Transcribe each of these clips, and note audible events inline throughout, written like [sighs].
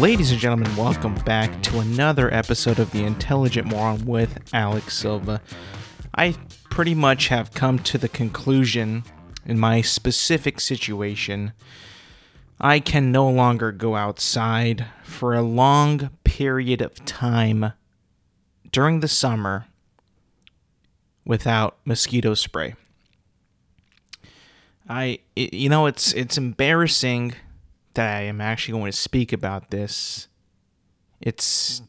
Ladies and gentlemen, welcome back to another episode of The Intelligent Moron with Alex Silva. I pretty much have come to the conclusion in my specific situation. I can no longer go outside for a long period of time during the summer without mosquito spray. I you know it's it's embarrassing that I am actually going to speak about this. It's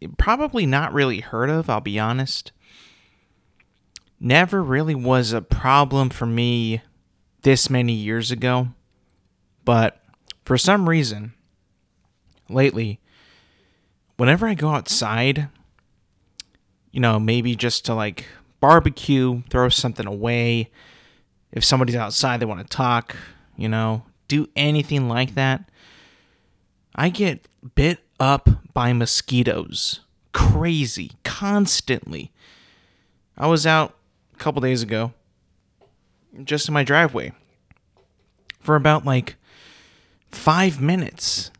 hmm. probably not really heard of, I'll be honest. Never really was a problem for me this many years ago, but for some reason, lately, whenever I go outside, you know, maybe just to like barbecue, throw something away, if somebody's outside, they want to talk, you know, do anything like that, I get bit up by mosquitoes. Crazy, constantly. I was out a couple days ago, just in my driveway, for about like five minutes.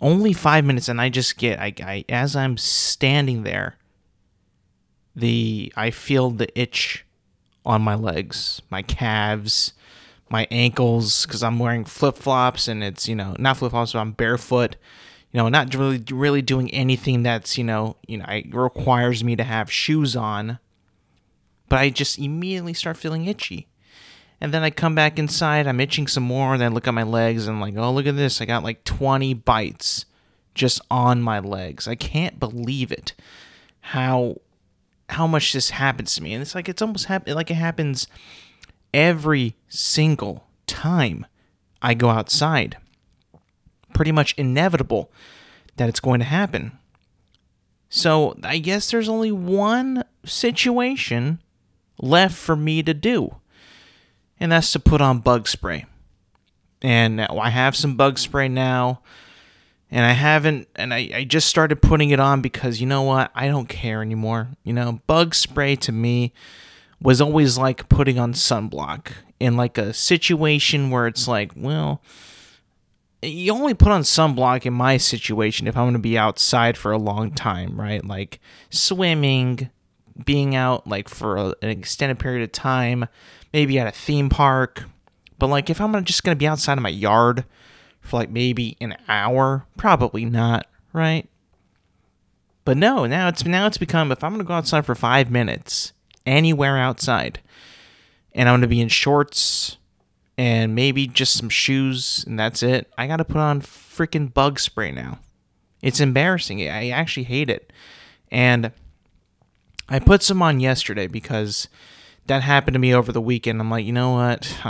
Only five minutes, and I just get, I, I as I'm standing there, the I feel the itch on my legs, my calves, my ankles because I'm wearing flip flops and it's you know not flip flops but I'm barefoot. You know, not really really doing anything that's you know you know it requires me to have shoes on. But I just immediately start feeling itchy. And then I come back inside, I'm itching some more, and I look at my legs and I'm like, oh look at this, I got like 20 bites just on my legs. I can't believe it. How how much this happens to me. And it's like it's almost hap- like it happens every single time I go outside. Pretty much inevitable that it's going to happen. So I guess there's only one situation left for me to do, and that's to put on bug spray. And I have some bug spray now, and I haven't, and I, I just started putting it on because you know what? I don't care anymore. You know, bug spray to me was always like putting on sunblock in like a situation where it's like, well, you only put on sunblock in my situation if I'm going to be outside for a long time, right? Like swimming, being out like for a, an extended period of time, maybe at a theme park. But like if I'm just going to be outside of my yard for like maybe an hour, probably not, right? But no, now it's now it's become if I'm going to go outside for 5 minutes, anywhere outside. And I'm going to be in shorts and maybe just some shoes, and that's it. I got to put on freaking bug spray now. It's embarrassing. I actually hate it. And I put some on yesterday because that happened to me over the weekend. I'm like, you know what? [sighs]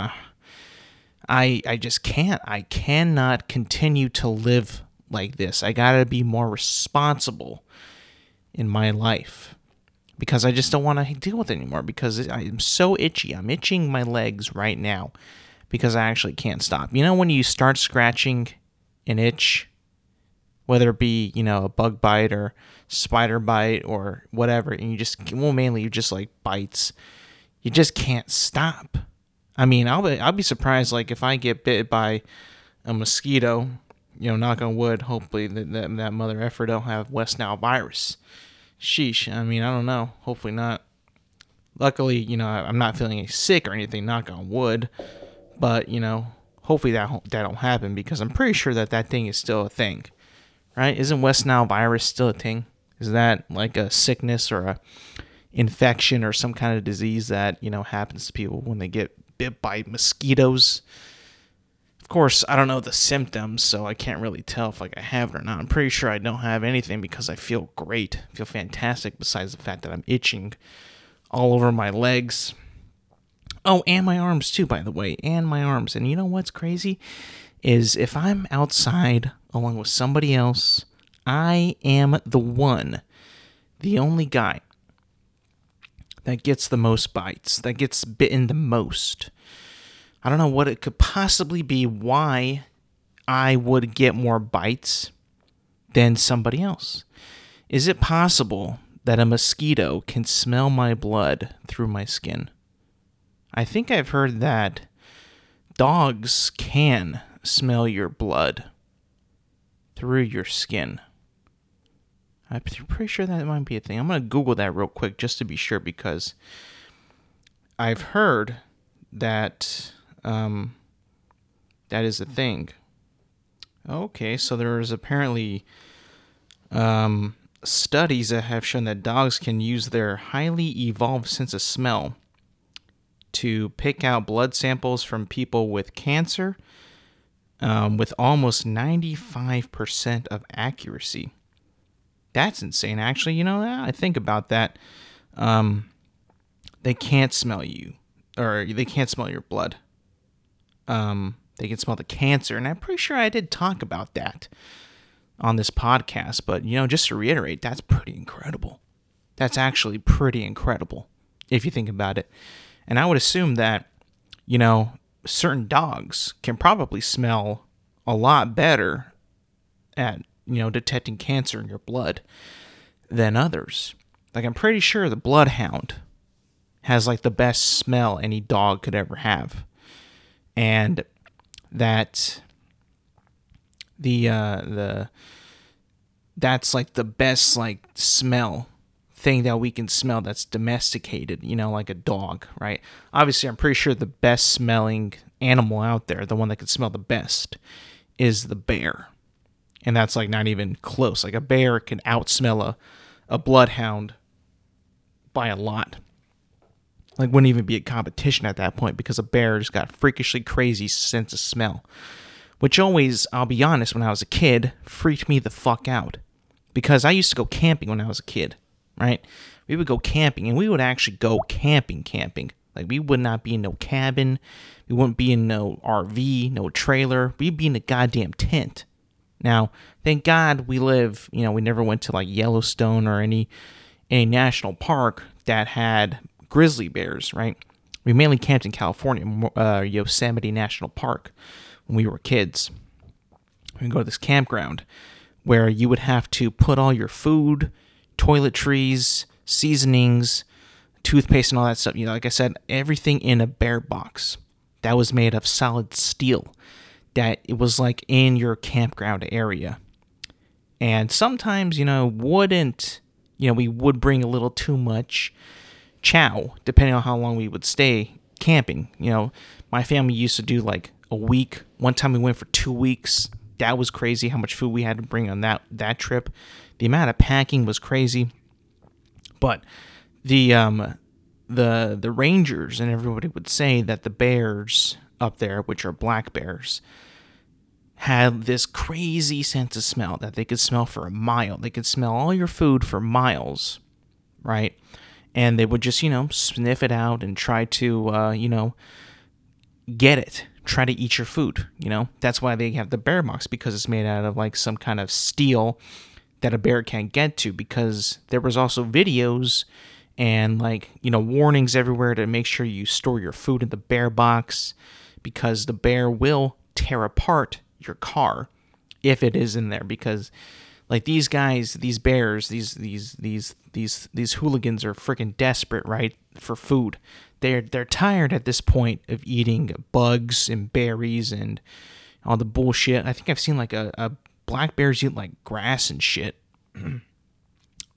I I just can't. I cannot continue to live like this. I got to be more responsible in my life because I just don't want to deal with it anymore because I'm so itchy. I'm itching my legs right now because I actually can't stop. You know, when you start scratching an itch, whether it be, you know, a bug bite or spider bite or whatever, and you just, well, mainly you just like bites, you just can't stop. I mean, I'll be, I'll be surprised, like, if I get bit by a mosquito, you know, knock on wood, hopefully that, that, that mother effer don't have West Nile virus sheesh. I mean, I don't know. Hopefully not. Luckily, you know, I'm not feeling sick or anything. Knock on wood. But you know, hopefully that that don't happen because I'm pretty sure that that thing is still a thing, right? Isn't West Nile virus still a thing? Is that like a sickness or a infection or some kind of disease that you know happens to people when they get bit by mosquitoes? Of course, I don't know the symptoms, so I can't really tell if like I have it or not. I'm pretty sure I don't have anything because I feel great, I feel fantastic. Besides the fact that I'm itching all over my legs. Oh, and my arms too, by the way, and my arms. And you know what's crazy is if I'm outside along with somebody else, I am the one, the only guy that gets the most bites, that gets bitten the most. I don't know what it could possibly be why I would get more bites than somebody else. Is it possible that a mosquito can smell my blood through my skin? I think I've heard that dogs can smell your blood, through your skin. I'm pretty sure that might be a thing. I'm going to Google that real quick just to be sure because I've heard that um, that is a thing. Okay, so there's apparently um, studies that have shown that dogs can use their highly evolved sense of smell to pick out blood samples from people with cancer um, with almost 95% of accuracy. That's insane, actually. You know, I think about that. Um, they can't smell you, or they can't smell your blood. Um, they can smell the cancer, and I'm pretty sure I did talk about that on this podcast. But you know, just to reiterate, that's pretty incredible. That's actually pretty incredible if you think about it. And I would assume that, you know, certain dogs can probably smell a lot better at you know, detecting cancer in your blood than others. Like, I'm pretty sure the bloodhound has like the best smell any dog could ever have. And that the uh the that's like the best like smell thing that we can smell that's domesticated, you know, like a dog, right? Obviously, I'm pretty sure the best smelling animal out there, the one that can smell the best, is the bear and that's like not even close. Like a bear can outsmell a, a bloodhound by a lot. Like wouldn't even be a competition at that point because a bear just got freakishly crazy sense of smell. Which always, I'll be honest, when I was a kid, freaked me the fuck out. Because I used to go camping when I was a kid, right? We would go camping and we would actually go camping camping. Like we would not be in no cabin. We wouldn't be in no RV, no trailer. We'd be in a goddamn tent. Now, thank God we live, you know, we never went to like Yellowstone or any any national park that had grizzly bears, right? We mainly camped in California, uh, Yosemite National Park, when we were kids. We go to this campground where you would have to put all your food, toiletries, seasonings, toothpaste, and all that stuff. You know, like I said, everything in a bear box that was made of solid steel that it was like in your campground area. And sometimes, you know, wouldn't, you know, we would bring a little too much chow, depending on how long we would stay camping. You know, my family used to do like a week. One time we went for two weeks. That was crazy how much food we had to bring on that that trip. The amount of packing was crazy. But the um the the rangers and everybody would say that the bears up there, which are black bears, had this crazy sense of smell that they could smell for a mile. They could smell all your food for miles, right? And they would just, you know, sniff it out and try to, uh, you know, get it. Try to eat your food, you know? That's why they have the bear box because it's made out of like some kind of steel that a bear can't get to because there was also videos and like, you know, warnings everywhere to make sure you store your food in the bear box because the bear will tear apart your car if it is in there because like these guys these bears these these these these these hooligans are freaking desperate right for food they're they're tired at this point of eating bugs and berries and all the bullshit i think i've seen like a, a black bears eat like grass and shit [clears throat]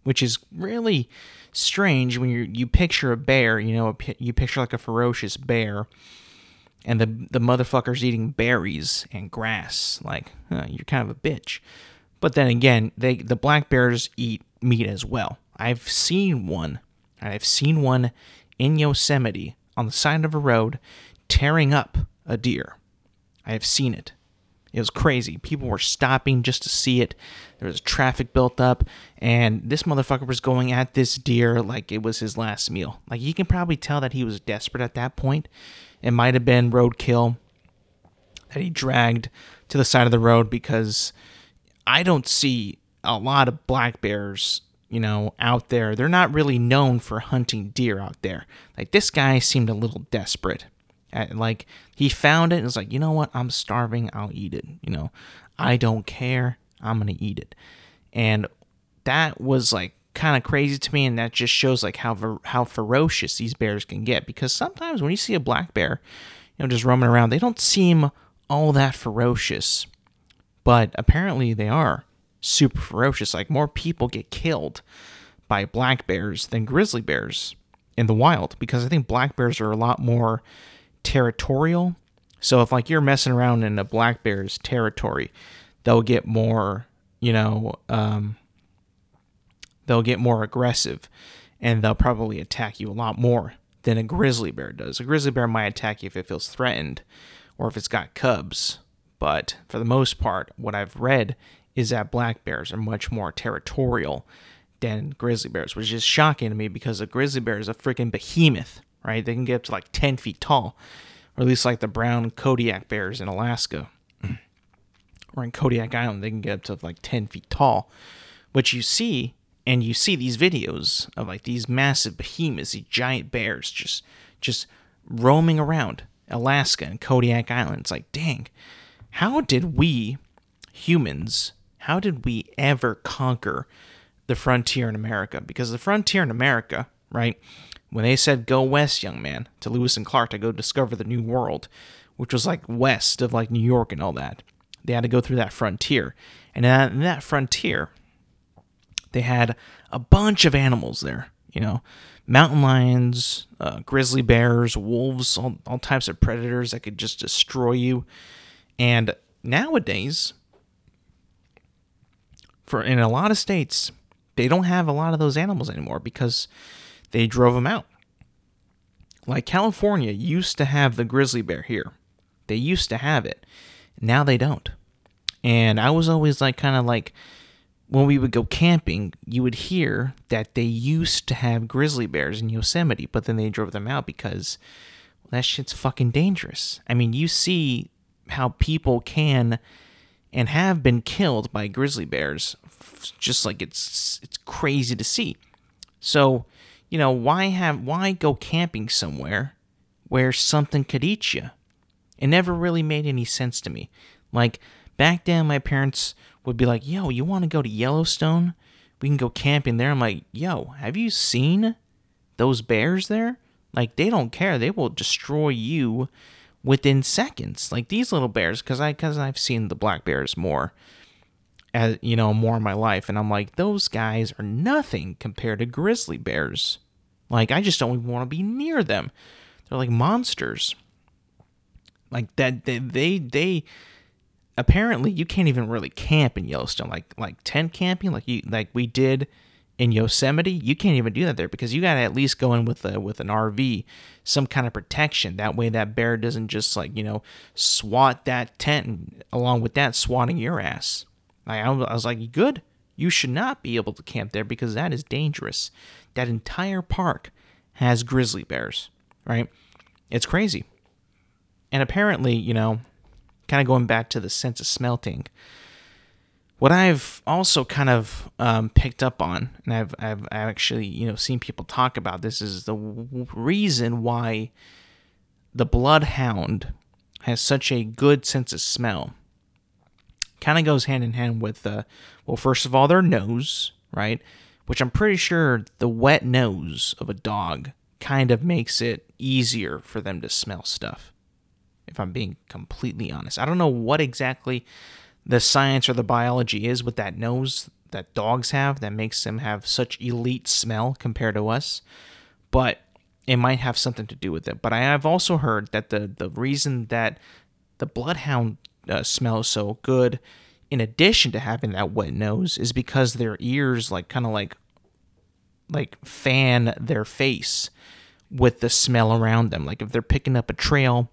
which is really strange when you you picture a bear you know you picture like a ferocious bear and the the motherfucker's eating berries and grass. Like huh, you're kind of a bitch. But then again, they the black bears eat meat as well. I've seen one. I've seen one in Yosemite on the side of a road tearing up a deer. I have seen it. It was crazy. People were stopping just to see it. There was traffic built up, and this motherfucker was going at this deer like it was his last meal. Like you can probably tell that he was desperate at that point. It might have been roadkill that he dragged to the side of the road because I don't see a lot of black bears, you know, out there. They're not really known for hunting deer out there. Like this guy seemed a little desperate. Uh, like he found it and was like, you know what? I'm starving. I'll eat it. You know, I don't care. I'm gonna eat it. And that was like kind of crazy to me, and that just shows like how how ferocious these bears can get. Because sometimes when you see a black bear, you know, just roaming around, they don't seem all that ferocious. But apparently they are super ferocious. Like more people get killed by black bears than grizzly bears in the wild because I think black bears are a lot more territorial. So if like you're messing around in a black bear's territory, they'll get more, you know, um, they'll get more aggressive and they'll probably attack you a lot more than a grizzly bear does. A grizzly bear might attack you if it feels threatened or if it's got cubs, but for the most part, what I've read is that black bears are much more territorial than grizzly bears, which is shocking to me because a grizzly bear is a freaking behemoth, right? They can get up to like 10 feet tall, or at least like the brown Kodiak bears in Alaska [clears throat] or in Kodiak Island, they can get up to like 10 feet tall, which you see, and you see these videos of like these massive behemoths, these giant bears just just roaming around Alaska and Kodiak Island. It's like, dang, how did we humans, how did we ever conquer the frontier in America? Because the frontier in America, right, when they said go west, young man, to Lewis and Clark to go discover the new world, which was like west of like New York and all that, they had to go through that frontier. And in that frontier, they had a bunch of animals there, you know, mountain lions, uh, grizzly bears, wolves, all, all types of predators that could just destroy you. And nowadays, for in a lot of states, they don't have a lot of those animals anymore because they drove them out. Like California used to have the grizzly bear here. They used to have it. Now they don't. And I was always like kind of like when we would go camping, you would hear that they used to have grizzly bears in Yosemite, but then they drove them out because well, that shit's fucking dangerous. I mean, you see how people can and have been killed by grizzly bears just like it's it's crazy to see. So, you know, why have why go camping somewhere where something could eat you? It never really made any sense to me. Like back then my parents would be like, "Yo, you want to go to Yellowstone? We can go camping there." I'm like, "Yo, have you seen those bears there? Like they don't care. They will destroy you within seconds. Like these little bears cuz I cuz I've seen the black bears more as you know, more in my life and I'm like, "Those guys are nothing compared to grizzly bears." Like I just don't even want to be near them. They're like monsters. Like that they they, they apparently you can't even really camp in Yellowstone like like tent camping like you like we did in Yosemite you can't even do that there because you got to at least go in with a with an RV some kind of protection. That way that bear doesn't just like you know swat that tent and along with that swatting your ass. Like, I was like good. You should not be able to camp there because that is dangerous. That entire park has grizzly bears right? It's crazy. And apparently you know kind of going back to the sense of smelting, what I've also kind of um, picked up on, and I've, I've actually you know seen people talk about this, is the w- reason why the bloodhound has such a good sense of smell. Kind of goes hand in hand with the well, first of all, their nose, right? Which I'm pretty sure the wet nose of a dog kind of makes it easier for them to smell stuff if I'm being completely honest. I don't know what exactly the science or the biology is with that nose that dogs have that makes them have such elite smell compared to us, but it might have something to do with it. But I have also heard that the the reason that the bloodhound uh, smells so good, in addition to having that wet nose, is because their ears like kind of like like fan their face with the smell around them. Like if they're picking up a trail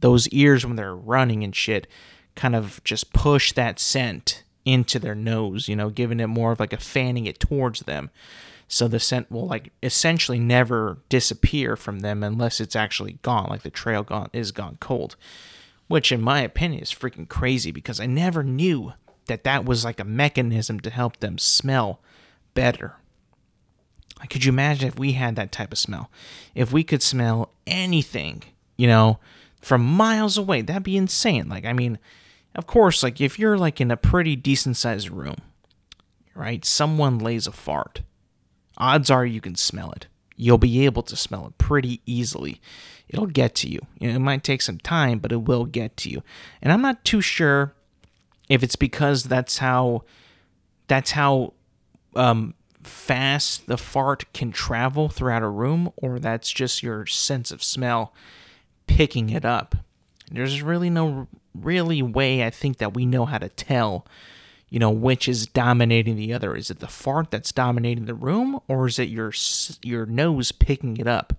those ears when they're running and shit kind of just push that scent into their nose, you know, giving it more of like a fanning it towards them. So the scent will like essentially never disappear from them unless it's actually gone, like the trail gone is gone cold. Which in my opinion is freaking crazy because I never knew that that was like a mechanism to help them smell better. Like, could you imagine if we had that type of smell? If we could smell anything, you know, from miles away. That'd be insane. Like, I mean, of course, like if you're like in a pretty decent sized room, right? Someone lays a fart. Odds are you can smell it. You'll be able to smell it pretty easily. It'll get to you. it might take some time, but it will get to you. And I'm not too sure if it's because that's how that's how um, fast the fart can travel throughout a room, or that's just your sense of smell picking it up. There's really no really way I think that we know how to tell, you know, which is dominating the other. Is it the fart that's dominating the room, or is it your your nose picking it up?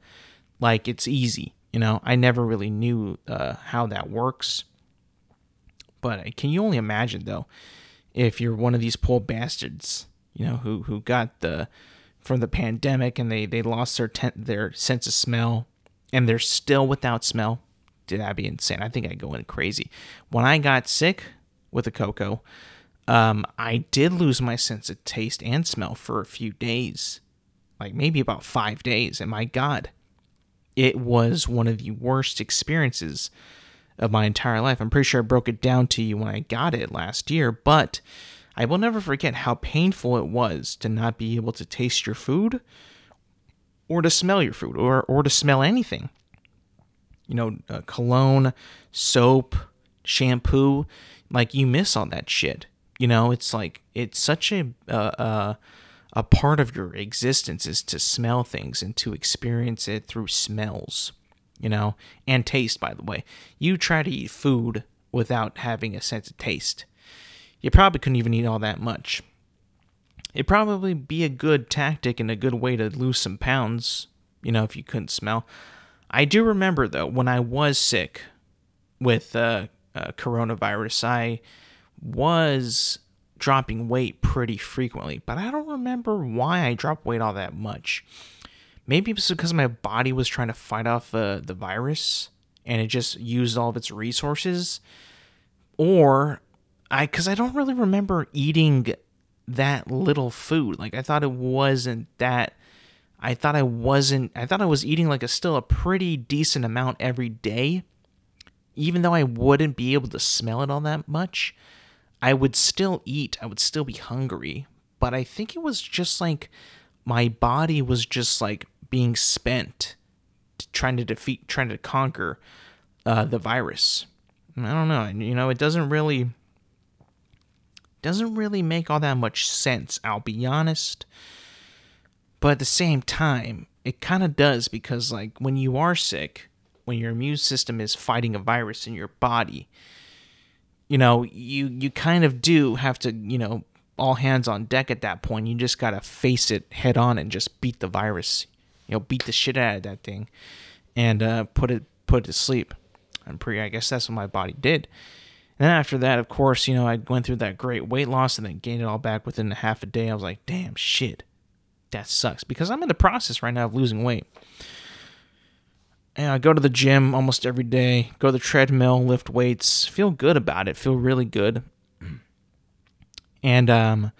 Like it's easy, you know. I never really knew uh, how that works, but can you only imagine though, if you're one of these poor bastards, you know, who who got the from the pandemic and they they lost their ten, their sense of smell, and they're still without smell did that be insane? I think I'd go in crazy. When I got sick with the cocoa, um, I did lose my sense of taste and smell for a few days, like maybe about five days. And my God, it was one of the worst experiences of my entire life. I'm pretty sure I broke it down to you when I got it last year, but I will never forget how painful it was to not be able to taste your food or to smell your food or, or to smell anything you know, uh, cologne, soap, shampoo. Like you miss all that shit. You know, it's like it's such a uh, uh, a part of your existence is to smell things and to experience it through smells. You know, and taste. By the way, you try to eat food without having a sense of taste. You probably couldn't even eat all that much. It'd probably be a good tactic and a good way to lose some pounds, you know, if you couldn't smell. I do remember though when I was sick with uh, uh, coronavirus, I was dropping weight pretty frequently, but I don't remember why I dropped weight all that much. Maybe it's because my body was trying to fight off uh, the virus and it just used all of its resources, or I because I don't really remember eating that little food. Like I thought it wasn't that I thought I wasn't I thought I was eating like a still a pretty decent amount every day. Even though I wouldn't be able to smell it all that much, I would still eat. I would still be hungry, but I think it was just like my body was just like being spent trying to defeat trying to conquer uh, the virus. I don't know. You know, it doesn't really doesn't really make all that much sense. I'll be honest. But at the same time, it kind of does because, like, when you are sick, when your immune system is fighting a virus in your body, you know, you you kind of do have to, you know, all hands on deck at that point. You just gotta face it head on and just beat the virus. You know, beat the shit out of that thing, and uh, put it put it to sleep. I'm pretty. I guess that's what my body did. And then after that, of course, you know, I went through that great weight loss and then gained it all back within a half a day. I was like, damn shit that sucks because I'm in the process right now of losing weight. And I go to the gym almost every day, go to the treadmill, lift weights, feel good about it, feel really good. And um,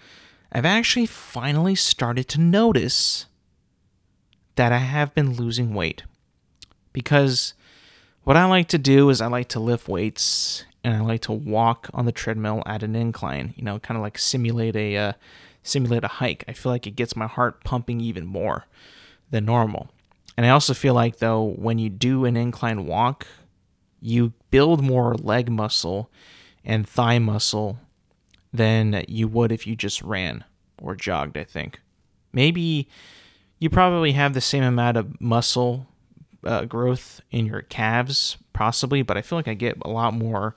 I've actually finally started to notice that I have been losing weight. Because what I like to do is I like to lift weights and I like to walk on the treadmill at an incline, you know, kind of like simulate a uh, simulate a hike. I feel like it gets my heart pumping even more than normal. And I also feel like, though, when you do an incline walk, you build more leg muscle and thigh muscle than you would if you just ran or jogged, I think. Maybe you probably have the same amount of muscle uh, growth in your calves, possibly, but I feel like I get a lot more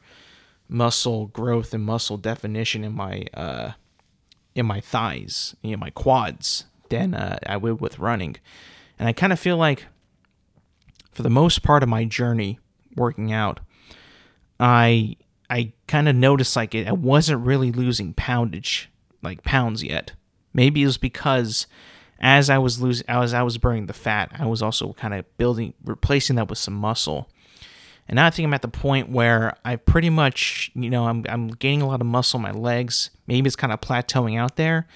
muscle growth and muscle definition in my uh, in my thighs, in my quads, than uh, I would with running. And I kind of feel like, for the most part of my journey working out, I I kind of noticed like it, I wasn't really losing poundage, like pounds yet. Maybe it was because as I was losing, as I was burning the fat, I was also kind of building, replacing that with some muscle. And now I think I'm at the point where I pretty much, you know, I'm, I'm gaining a lot of muscle in my legs. Maybe it's kind of plateauing out there.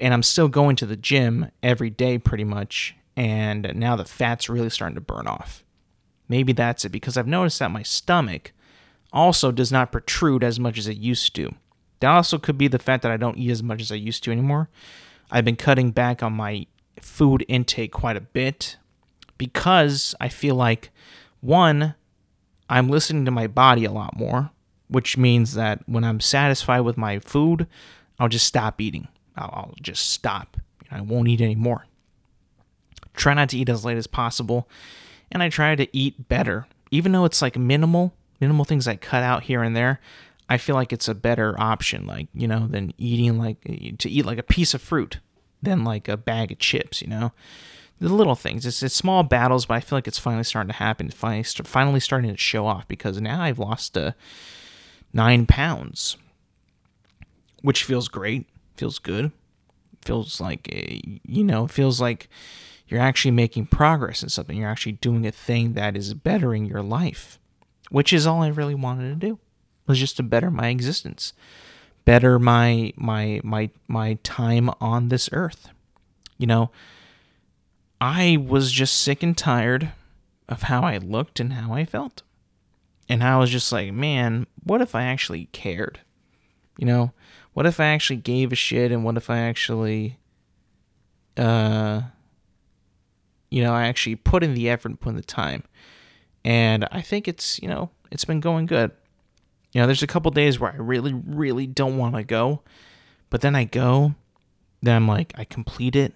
And I'm still going to the gym every day pretty much. And now the fat's really starting to burn off. Maybe that's it because I've noticed that my stomach also does not protrude as much as it used to. That also could be the fact that I don't eat as much as I used to anymore. I've been cutting back on my food intake quite a bit because I feel like one, I'm listening to my body a lot more. which means that when I'm satisfied with my food, I'll just stop eating. I'll, I'll just stop. I won't eat anymore. Try not to eat as late as possible, and I try to eat better, even though it's like minimal, minimal things I cut out here and there. I feel like it's a better option, like you know, than eating like to eat like a piece of fruit than like a bag of chips. You know, the little things. It's, it's small battles, but I feel like it's finally starting to happen. Finally, finally starting to show off because now I've lost uh, nine pounds, which feels great. Feels good. Feels like uh, you know. Feels like you're actually making progress in something. You're actually doing a thing that is bettering your life, which is all I really wanted to do. Was just to better my existence, better my my my my time on this earth. You know I was just sick and tired of how I looked and how I felt. And I was just like, man, what if I actually cared? You know, what if I actually gave a shit and what if I actually uh you know, I actually put in the effort and put in the time. And I think it's, you know, it's been going good. You know, there's a couple days where I really, really don't want to go, but then I go, then I'm like, I complete it.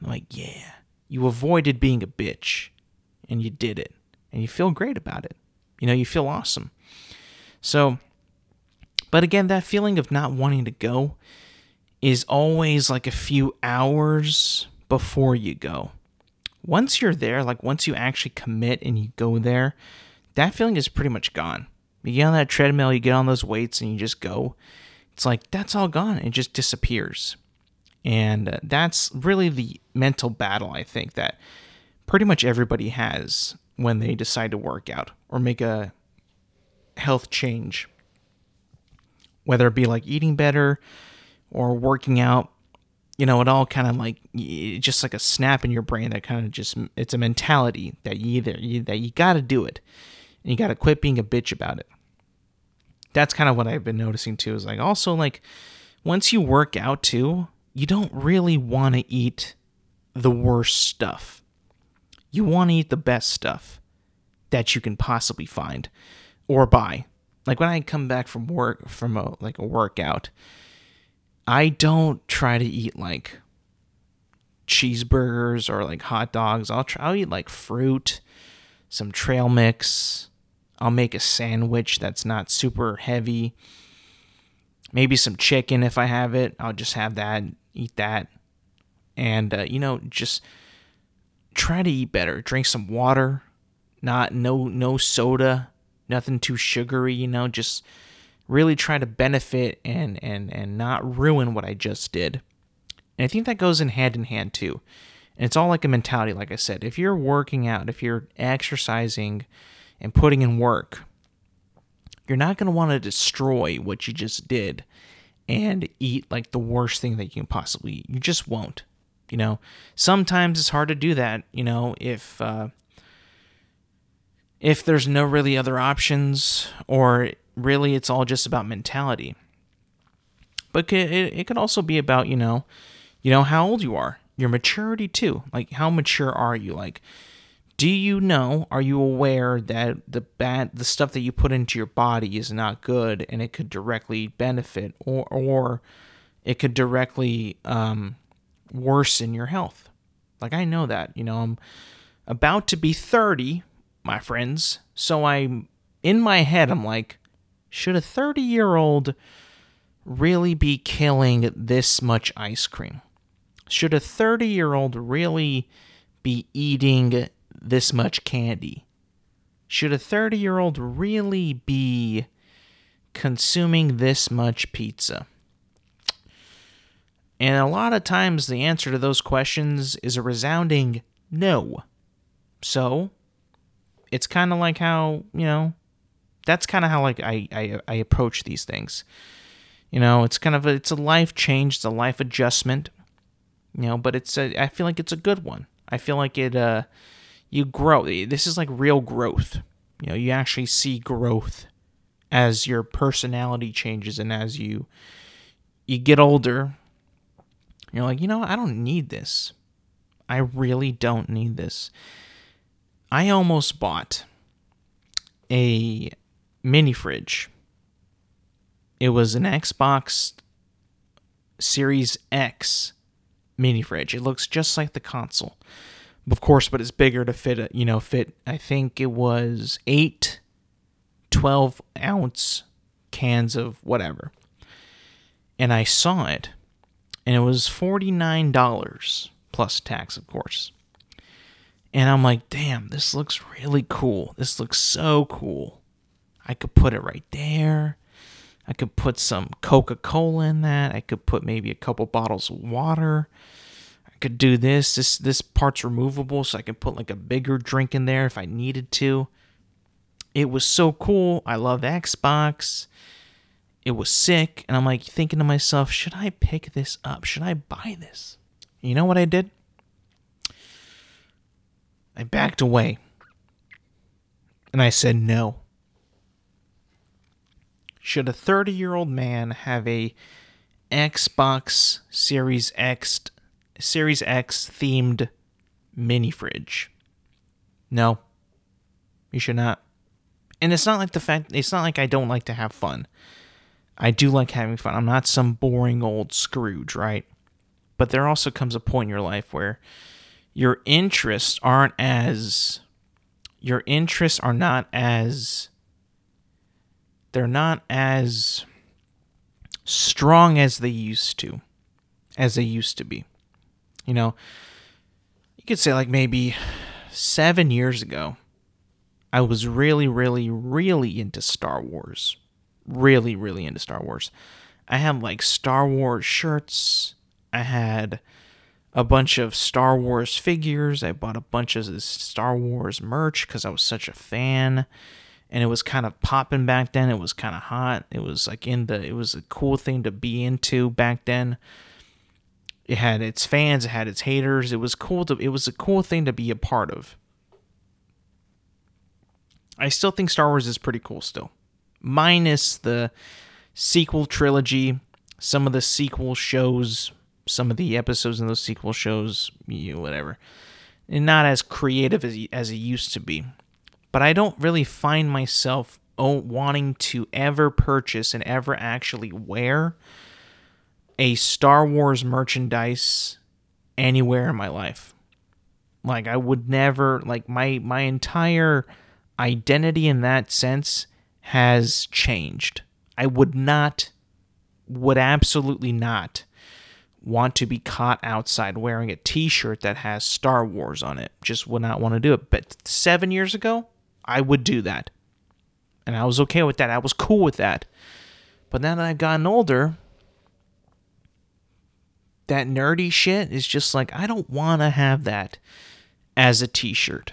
I'm like, yeah, you avoided being a bitch and you did it and you feel great about it. You know, you feel awesome. So, but again, that feeling of not wanting to go is always like a few hours before you go. Once you're there, like once you actually commit and you go there, that feeling is pretty much gone. You get on that treadmill, you get on those weights, and you just go. It's like that's all gone. It just disappears. And that's really the mental battle, I think, that pretty much everybody has when they decide to work out or make a health change. Whether it be like eating better or working out, you know, it all kind of like just like a snap in your brain that kind of just it's a mentality that you either you, that you got to do it and you got to quit being a bitch about it. That's kind of what I've been noticing too. Is like also like once you work out too, you don't really want to eat the worst stuff. You want to eat the best stuff that you can possibly find or buy. Like when I come back from work from a like a workout, I don't try to eat like cheeseburgers or like hot dogs. I'll try I'll eat like fruit, some trail mix. I'll make a sandwich that's not super heavy. Maybe some chicken if I have it. I'll just have that eat that, and uh, you know just try to eat better. Drink some water, not no no soda, nothing too sugary. You know, just really try to benefit and and and not ruin what I just did. And I think that goes in hand in hand too. And it's all like a mentality, like I said. If you're working out, if you're exercising and putting in work, you're not going to want to destroy what you just did and eat like the worst thing that you can possibly eat. You just won't. You know, sometimes it's hard to do that. You know, if uh, if there's no really other options, or really it's all just about mentality. But it, it could also be about you know, you know how old you are, your maturity too. Like how mature are you? Like do you know are you aware that the bad the stuff that you put into your body is not good and it could directly benefit or or it could directly um, worsen your health? Like i know that you know i'm about to be 30 my friends. So i'm in my head i'm like should a 30 year old really be killing this much ice cream? Should a 30 year old really be eating this much candy? Should a 30 year old really be consuming this much pizza? And a lot of times the answer to those questions is a resounding no. So, it's kind of like how, you know, that's kind of how like I, I I approach these things. You know, it's kind of a, it's a life change, it's a life adjustment. You know, but it's a, I feel like it's a good one. I feel like it uh you grow. This is like real growth. You know, you actually see growth as your personality changes and as you you get older. You're like, you know, I don't need this. I really don't need this. I almost bought a mini fridge It was an Xbox Series X mini fridge. It looks just like the console. Of course, but it's bigger to fit, you know, fit, I think it was eight 12 ounce cans of whatever. And I saw it, and it was $49 plus tax, of course. And I'm like, damn, this looks really cool. This looks so cool. I could put it right there. I could put some Coca Cola in that. I could put maybe a couple bottles of water. I could do this. This this part's removable, so I can put like a bigger drink in there if I needed to. It was so cool. I love Xbox. It was sick, and I'm like thinking to myself, should I pick this up? Should I buy this? You know what I did? I backed away. And I said no. Should a 30 year old man have a Xbox Series X Series X themed mini fridge? No. You should not. And it's not like the fact it's not like I don't like to have fun. I do like having fun. I'm not some boring old Scrooge, right? But there also comes a point in your life where your interests aren't as your interests are not as they're not as strong as they used to as they used to be you know you could say like maybe 7 years ago I was really really really into Star Wars really really into Star Wars I had like Star Wars shirts I had a bunch of Star Wars figures. I bought a bunch of this Star Wars merch because I was such a fan. And it was kind of popping back then. It was kind of hot. It was like in the, it was a cool thing to be into back then. It had its fans, it had its haters. It was cool to, it was a cool thing to be a part of. I still think Star Wars is pretty cool still. Minus the sequel trilogy, some of the sequel shows some of the episodes in those sequel shows, you know, whatever, and not as creative as as it used to be. But I don't really find myself oh, wanting to ever purchase and ever actually wear a Star Wars merchandise anywhere in my life. Like I would never like my my entire identity in that sense has changed. I would not would absolutely not want to be caught outside wearing a t-shirt that has Star Wars on it. Just would not want to do it. But 7 years ago, I would do that. And I was okay with that. I was cool with that. But now that I've gotten older, that nerdy shit is just like I don't want to have that as a t-shirt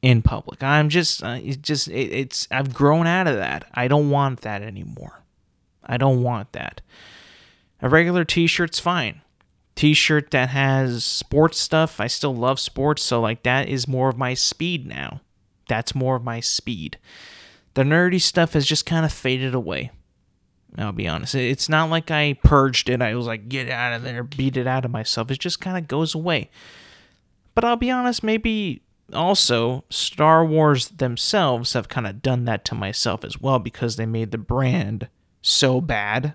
in public. I'm just uh, just it, it's I've grown out of that. I don't want that anymore. I don't want that. A regular t shirt's fine. T shirt that has sports stuff, I still love sports, so like that is more of my speed now. That's more of my speed. The nerdy stuff has just kind of faded away. I'll be honest. It's not like I purged it. I was like, get out of there, beat it out of myself. It just kind of goes away. But I'll be honest, maybe also Star Wars themselves have kind of done that to myself as well because they made the brand so bad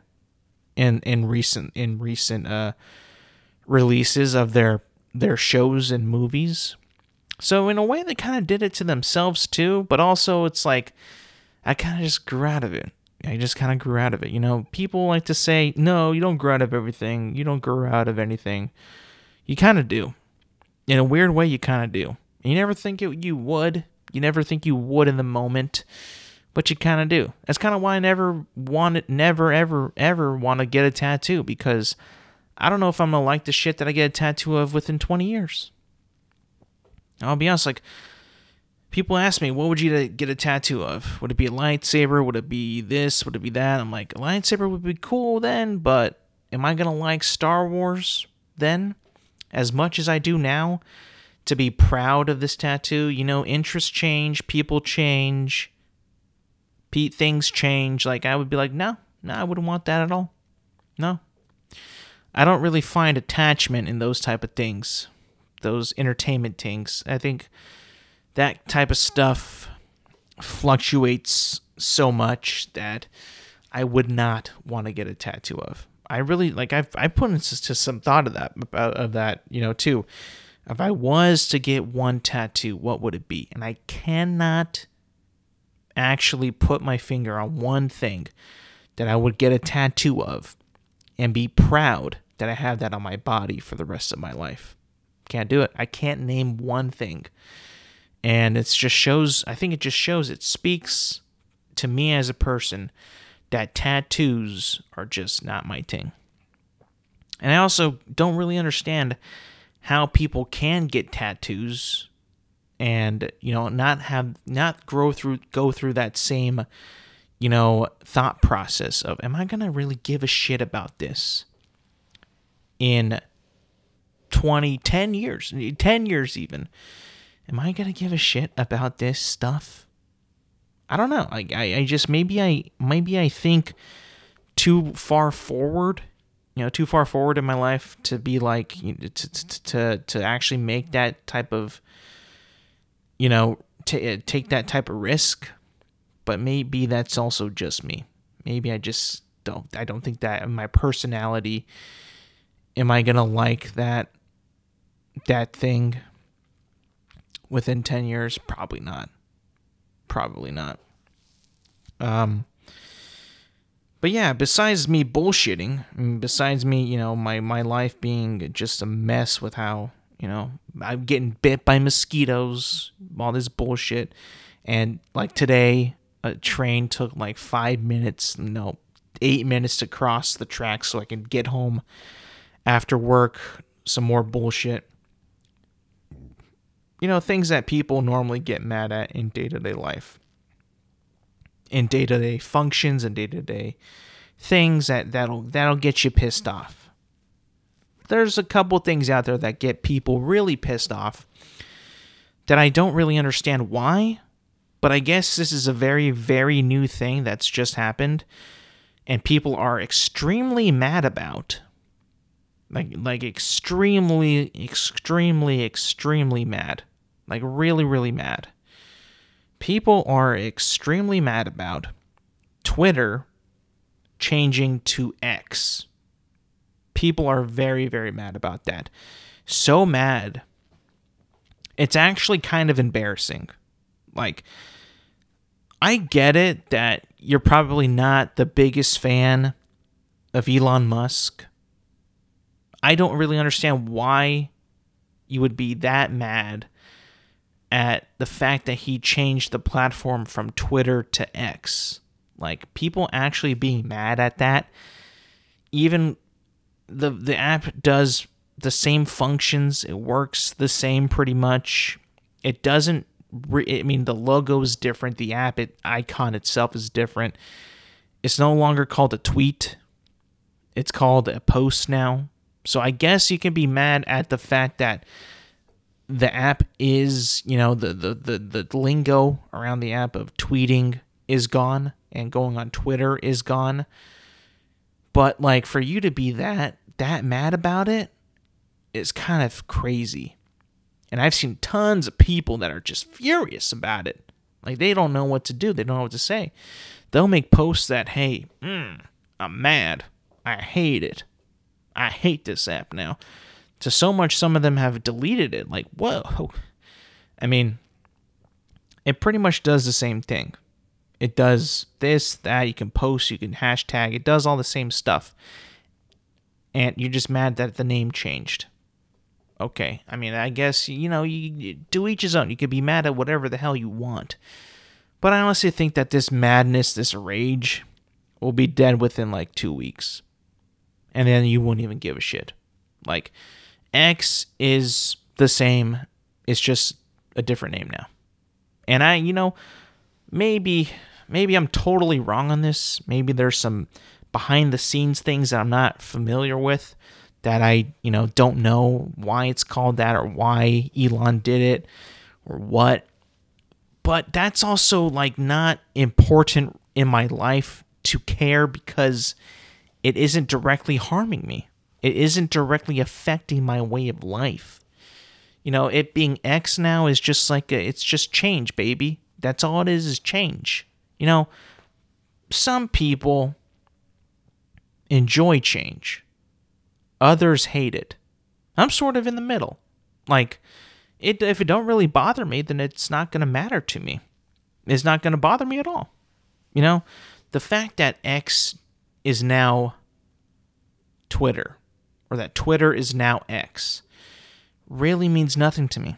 in in recent in recent uh, releases of their their shows and movies. So in a way, they kind of did it to themselves too. But also, it's like I kind of just grew out of it. I just kind of grew out of it. You know, people like to say, "No, you don't grow out of everything. You don't grow out of anything." You kind of do. In a weird way, you kind of do. You never think it, you would. You never think you would in the moment but you kind of do. That's kind of why I never wanted, never, ever, ever want to get a tattoo because I don't know if I'm gonna like the shit that I get a tattoo of within 20 years. I'll be honest, like people ask me, what would you get a tattoo of? Would it be a lightsaber? Would it be this? Would it be that? I'm like, a lightsaber would be cool then, but am I gonna like Star Wars then as much as I do now? To be proud of this tattoo, you know, interests change, people change Pete, things change. Like I would be like, no, no, I wouldn't want that at all. No. I don't really find attachment in those type of things. Those entertainment things. I think that type of stuff fluctuates so much that I would not want to get a tattoo of. I really like I've I put into some thought of that of that, you know, too. If I was to get one tattoo, what would it be? And I cannot actually put my finger on one thing that I would get a tattoo of and be proud that I have that on my body for the rest of my life. Can't do it. I can't name one thing. And it just shows, I think it just shows, it speaks to me as a person that tattoos are just not my thing. And I also don't really understand how people can get tattoos and you know not have not grow through go through that same you know thought process of am i going to really give a shit about this in 20 10 years 10 years even am i to give a shit about this stuff? I don't know. I, I i just maybe i maybe i think too far forward you know too far forward in my life to be like you know, to, to to to actually make that type of you know t- take that type of risk. But maybe that's also just me. Maybe i just don't i don't think that my personality am i gonna like that that thing within 10 years probably not probably not um but yeah, besides me bullshitting, besides me, you know, my my life being just a mess with how you know I'm getting bit by mosquitoes, all this bullshit, and like today, a train took like five minutes, no, eight minutes to cross the tracks so I can get home after work. Some more bullshit. You know, things that people normally get mad at in day to day life in day to day functions and day to day things that that'll that'll get you pissed off. There's a couple things out there that get people really pissed off that I don't really understand why, but I guess this is a very very new thing that's just happened and people are extremely mad about. Like like extremely extremely extremely mad. Like really really mad people are extremely mad about Twitter changing to X. People are very, very mad about that. So mad. It's actually kind of embarrassing. Like, I get it that you're probably not the biggest fan of Elon Musk. I don't really understand why you would be that mad at the fact that he changed the platform from Twitter to X. Like people actually being mad at that. Even the the app does the same functions. It works the same pretty much. It doesn't re- I mean the logo is different, the app it, icon itself is different. It's no longer called a tweet. It's called a post now. So I guess you can be mad at the fact that the app is, you know, the, the, the, the lingo around the app of tweeting is gone and going on Twitter is gone. But like for you to be that that mad about it is kind of crazy. And I've seen tons of people that are just furious about it. Like they don't know what to do. They don't know what to say. They'll make posts that, hey, mm, I'm mad. I hate it. I hate this app now to so much some of them have deleted it. Like, whoa. I mean, it pretty much does the same thing. It does this, that, you can post, you can hashtag, it does all the same stuff. And you're just mad that the name changed. Okay, I mean, I guess, you know, you, you do each his own. You could be mad at whatever the hell you want. But I honestly think that this madness, this rage, will be dead within like two weeks. And then you won't even give a shit. Like, X is the same. It's just a different name now. And I, you know, maybe maybe I'm totally wrong on this. Maybe there's some behind the scenes things that I'm not familiar with that I, you know, don't know why it's called that or why Elon did it or what. But that's also like not important in my life to care because it isn't directly harming me. It isn't directly affecting my way of life. You know, it being X now is just like a, it's just change, baby. That's all it is is change. You know, some people enjoy change. Others hate it. I'm sort of in the middle. Like, it if it don't really bother me, then it's not going to matter to me. It's not going to bother me at all. You know, the fact that X is now Twitter or that Twitter is now X really means nothing to me.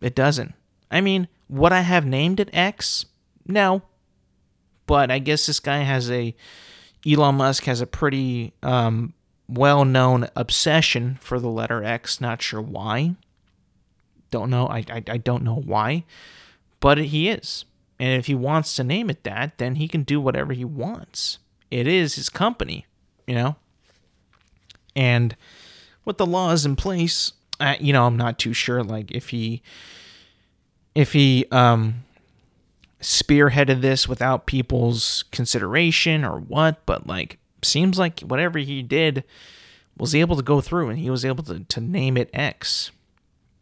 It doesn't. I mean, would I have named it X? No. But I guess this guy has a Elon Musk has a pretty um, well known obsession for the letter X. Not sure why. Don't know. I, I, I don't know why. But he is. And if he wants to name it that, then he can do whatever he wants. It is his company, you know? And with the laws in place, you know, I'm not too sure. Like, if he. If he um, spearheaded this without people's consideration or what, but like seems like whatever he did was able to go through and he was able to, to name it X.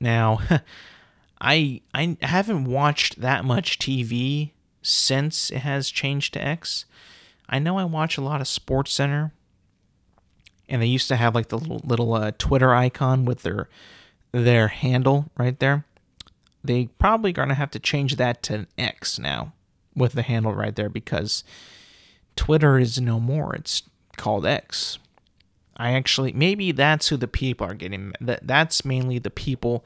Now, [laughs] I I haven't watched that much TV since it has changed to X. I know I watch a lot of SportsCenter, and they used to have like the little, little uh, Twitter icon with their their handle right there. They probably gonna have to change that to X now with the handle right there because Twitter is no more. It's called X. I actually maybe that's who the people are getting. That that's mainly the people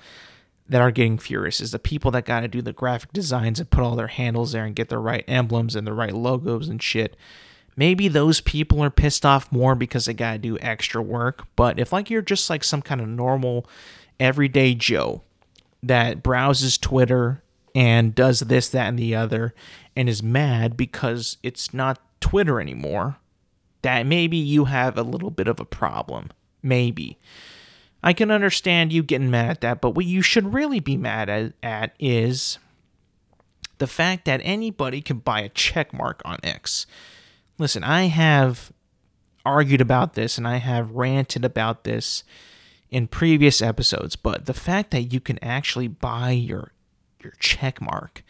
that are getting furious is the people that got to do the graphic designs and put all their handles there and get the right emblems and the right logos and shit. Maybe those people are pissed off more because they got to do extra work. But if like you're just like some kind of normal everyday Joe that browses Twitter and does this, that, and the other and is mad because it's not Twitter anymore, that maybe you have a little bit of a problem. Maybe. I can understand you getting mad at that, but what you should really be mad at, at is the fact that anybody can buy a check mark on X. Listen, I have argued about this and I have ranted about this in previous episodes, but the fact that you can actually buy your your check mark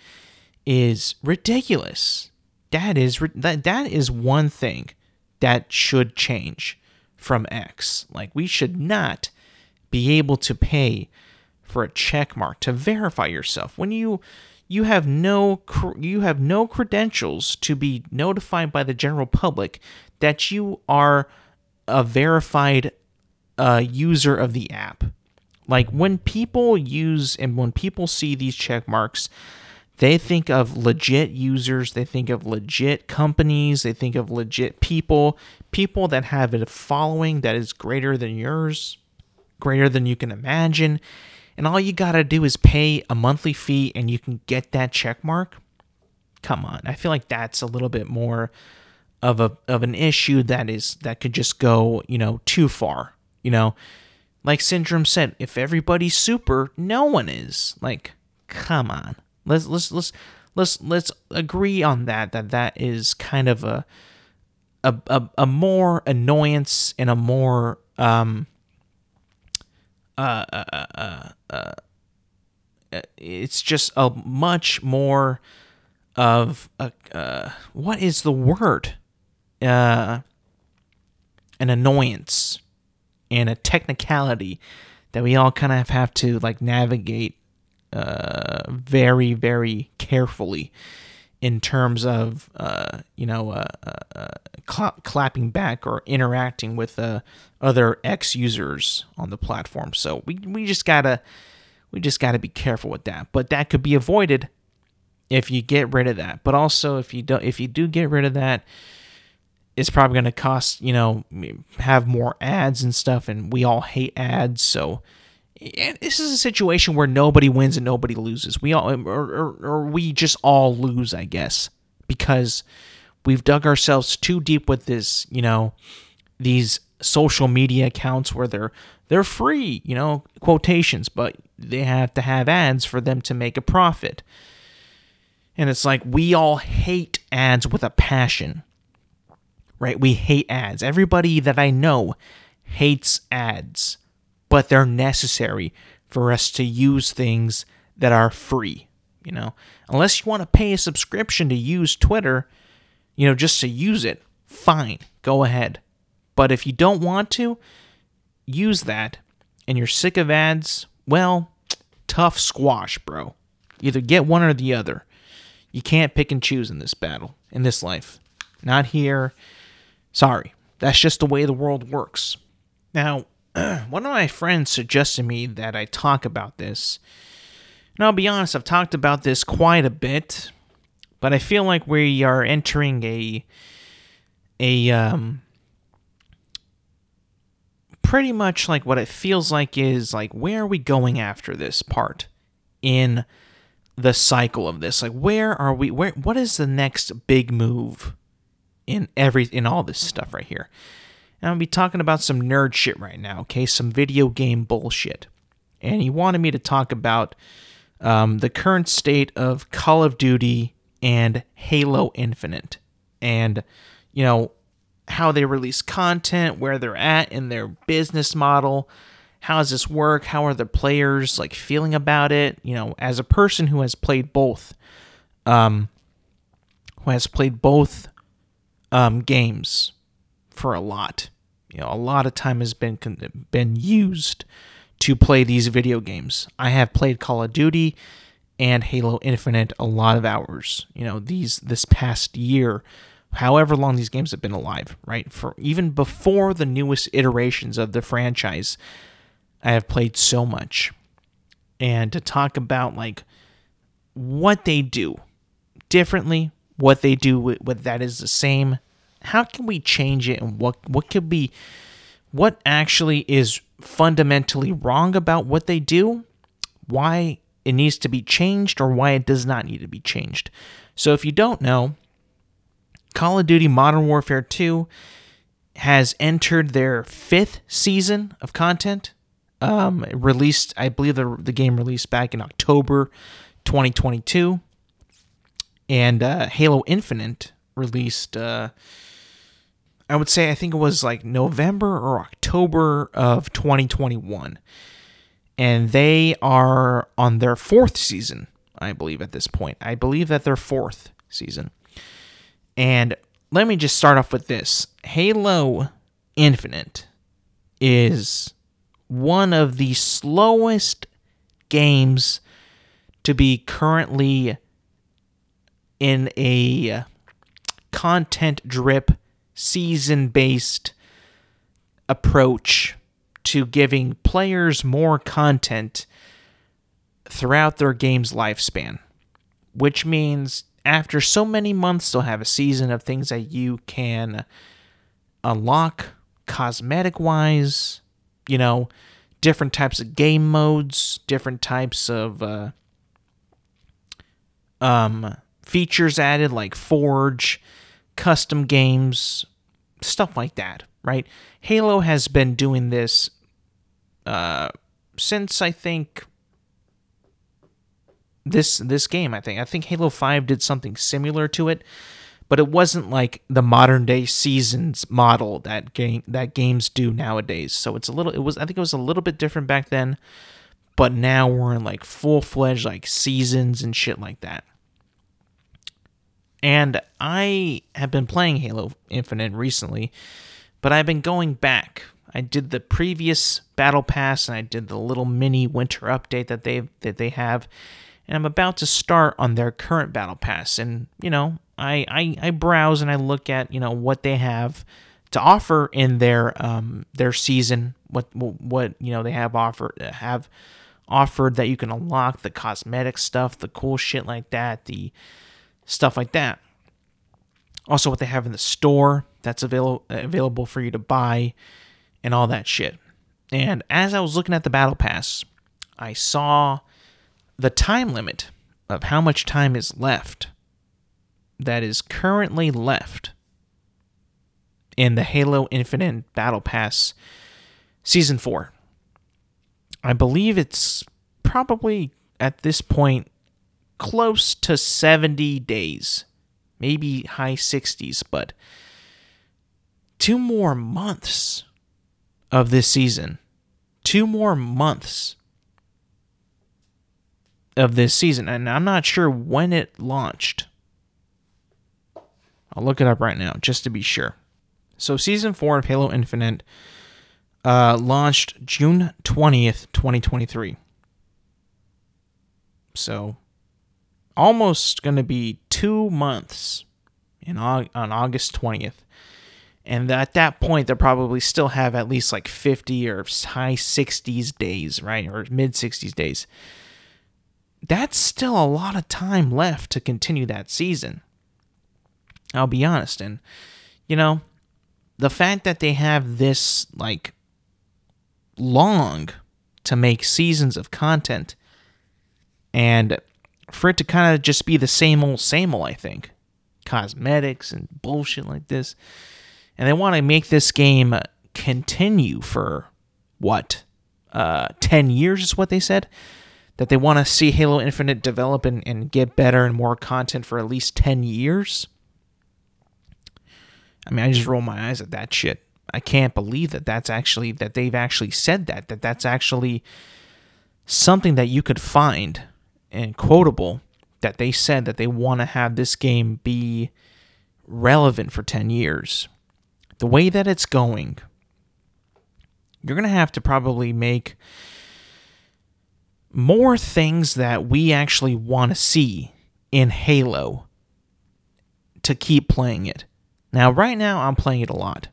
is ridiculous. That is that that is one thing that should change from X. Like we should not be able to pay for a check mark to verify yourself when you you have no you have no credentials to be notified by the general public that you are a verified uh, user of the app. Like when people use and when people see these check marks, they think of legit users, they think of legit companies, they think of legit people, people that have a following that is greater than yours greater than you can imagine. And all you got to do is pay a monthly fee and you can get that check mark. Come on. I feel like that's a little bit more of a of an issue that is that could just go, you know, too far. You know, like Syndrome said, if everybody's super, no one is. Like, come on. Let's let's let's let's let's agree on that that that is kind of a a a, a more annoyance and a more um uh, uh, uh, it's just a much more of a uh, what is the word? Uh, an annoyance and a technicality that we all kind of have to like navigate uh, very very carefully in terms of uh, you know uh, uh, cl- clapping back or interacting with uh, other X users on the platform. So we we just gotta we just gotta be careful with that. But that could be avoided if you get rid of that. But also if you don't if you do get rid of that, it's probably gonna cost you know have more ads and stuff, and we all hate ads, so and this is a situation where nobody wins and nobody loses. We all, or, or, or, we just all lose, I guess, because we've dug ourselves too deep with this, you know, these social media accounts where they're they're free, you know, quotations, but they have to have ads for them to make a profit. And it's like we all hate ads with a passion. Right? We hate ads. Everybody that I know hates ads but they're necessary for us to use things that are free. You know, unless you want to pay a subscription to use Twitter, you know, just to use it, fine, go ahead. But if you don't want to use that and you're sick of ads, well, tough squash, bro. Either get one or the other. You can't pick and choose in this battle, in this life. Not here. Sorry. That's just the way the world works. Now, [clears throat] one of my friends suggested me that I talk about this. And I'll be honest, I've talked about this quite a bit, but I feel like we are entering a a um pretty much like what it feels like is like where are we going after this part in the cycle of this? Like where are we where what is the next big move in every in all this stuff right here? And i'll be talking about some nerd shit right now okay? Some video game bullshit. And he wanted me to talk about um, the current state of call of duty and halo infinite and you know how they release content, where they're at in their business model. How does this work? How are the players like feeling about it? You know, as a person who has played both, um, who has played both um, games for a lot, you know, a lot of time has been been used to play these video games. I have played Call of Duty and Halo Infinite a lot of hours. You know, these this past year however long these games have been alive, right? For even before the newest iterations of the franchise, I have played so much. And to talk about like what they do differently, what they do with, that is the same, how can we change it and what what could be what actually is fundamentally wrong about what they do, why it needs to be changed or why it does not need to be changed. So if you don't know, Call of Duty Modern Warfare 2 has entered their fifth season of content. Um, released, I believe the, the game released back in October 2022. And uh, Halo Infinite released, uh, I would say, I think it was like November or October of 2021. And they are on their fourth season, I believe, at this point. I believe that their fourth season. And let me just start off with this Halo Infinite is one of the slowest games to be currently in a content drip, season based approach to giving players more content throughout their game's lifespan, which means after so many months, they'll have a season of things that you can unlock cosmetic wise, you know, different types of game modes, different types of uh, um, features added like Forge, custom games, stuff like that, right? Halo has been doing this uh, since I think this this game. I think I think Halo Five did something similar to it, but it wasn't like the modern day seasons model that game that games do nowadays. So it's a little. It was I think it was a little bit different back then, but now we're in like full fledged like seasons and shit like that. And I have been playing Halo Infinite recently, but I've been going back. I did the previous battle pass and I did the little mini winter update that they that they have and I'm about to start on their current battle pass. And you know, I I, I browse and I look at you know what they have to offer in their um their season. What what you know they have offered have offered that you can unlock the cosmetic stuff, the cool shit like that, the stuff like that. Also, what they have in the store that's available available for you to buy, and all that shit. And as I was looking at the battle pass, I saw the time limit of how much time is left that is currently left in the Halo Infinite Battle Pass Season 4. I believe it's probably at this point close to 70 days, maybe high 60s, but two more months of this season. Two more months of this season, and I'm not sure when it launched. I'll look it up right now just to be sure. So, season four of Halo Infinite uh, launched June 20th, 2023. So, almost going to be two months in on August 20th. And at that point, they'll probably still have at least like 50 or high 60s days, right? Or mid 60s days. That's still a lot of time left to continue that season. I'll be honest. And, you know, the fact that they have this, like, long to make seasons of content and for it to kind of just be the same old, same old, I think. Cosmetics and bullshit like this. And they want to make this game continue for what? Uh, 10 years is what they said? That they want to see Halo Infinite develop and, and get better and more content for at least 10 years? I mean, I just roll my eyes at that shit. I can't believe that that's actually, that they've actually said that, that that's actually something that you could find and quotable that they said that they want to have this game be relevant for 10 years. The way that it's going, you're going to have to probably make more things that we actually want to see in Halo to keep playing it. Now, right now, I'm playing it a lot.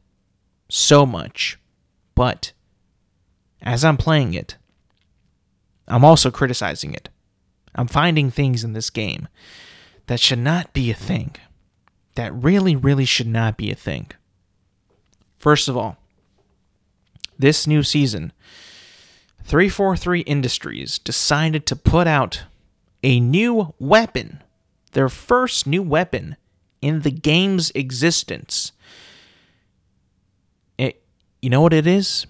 So much. But as I'm playing it, I'm also criticizing it. I'm finding things in this game that should not be a thing. That really, really should not be a thing. First of all, this new season, 343 Industries decided to put out a new weapon, their first new weapon in the game's existence. It, you know what it is?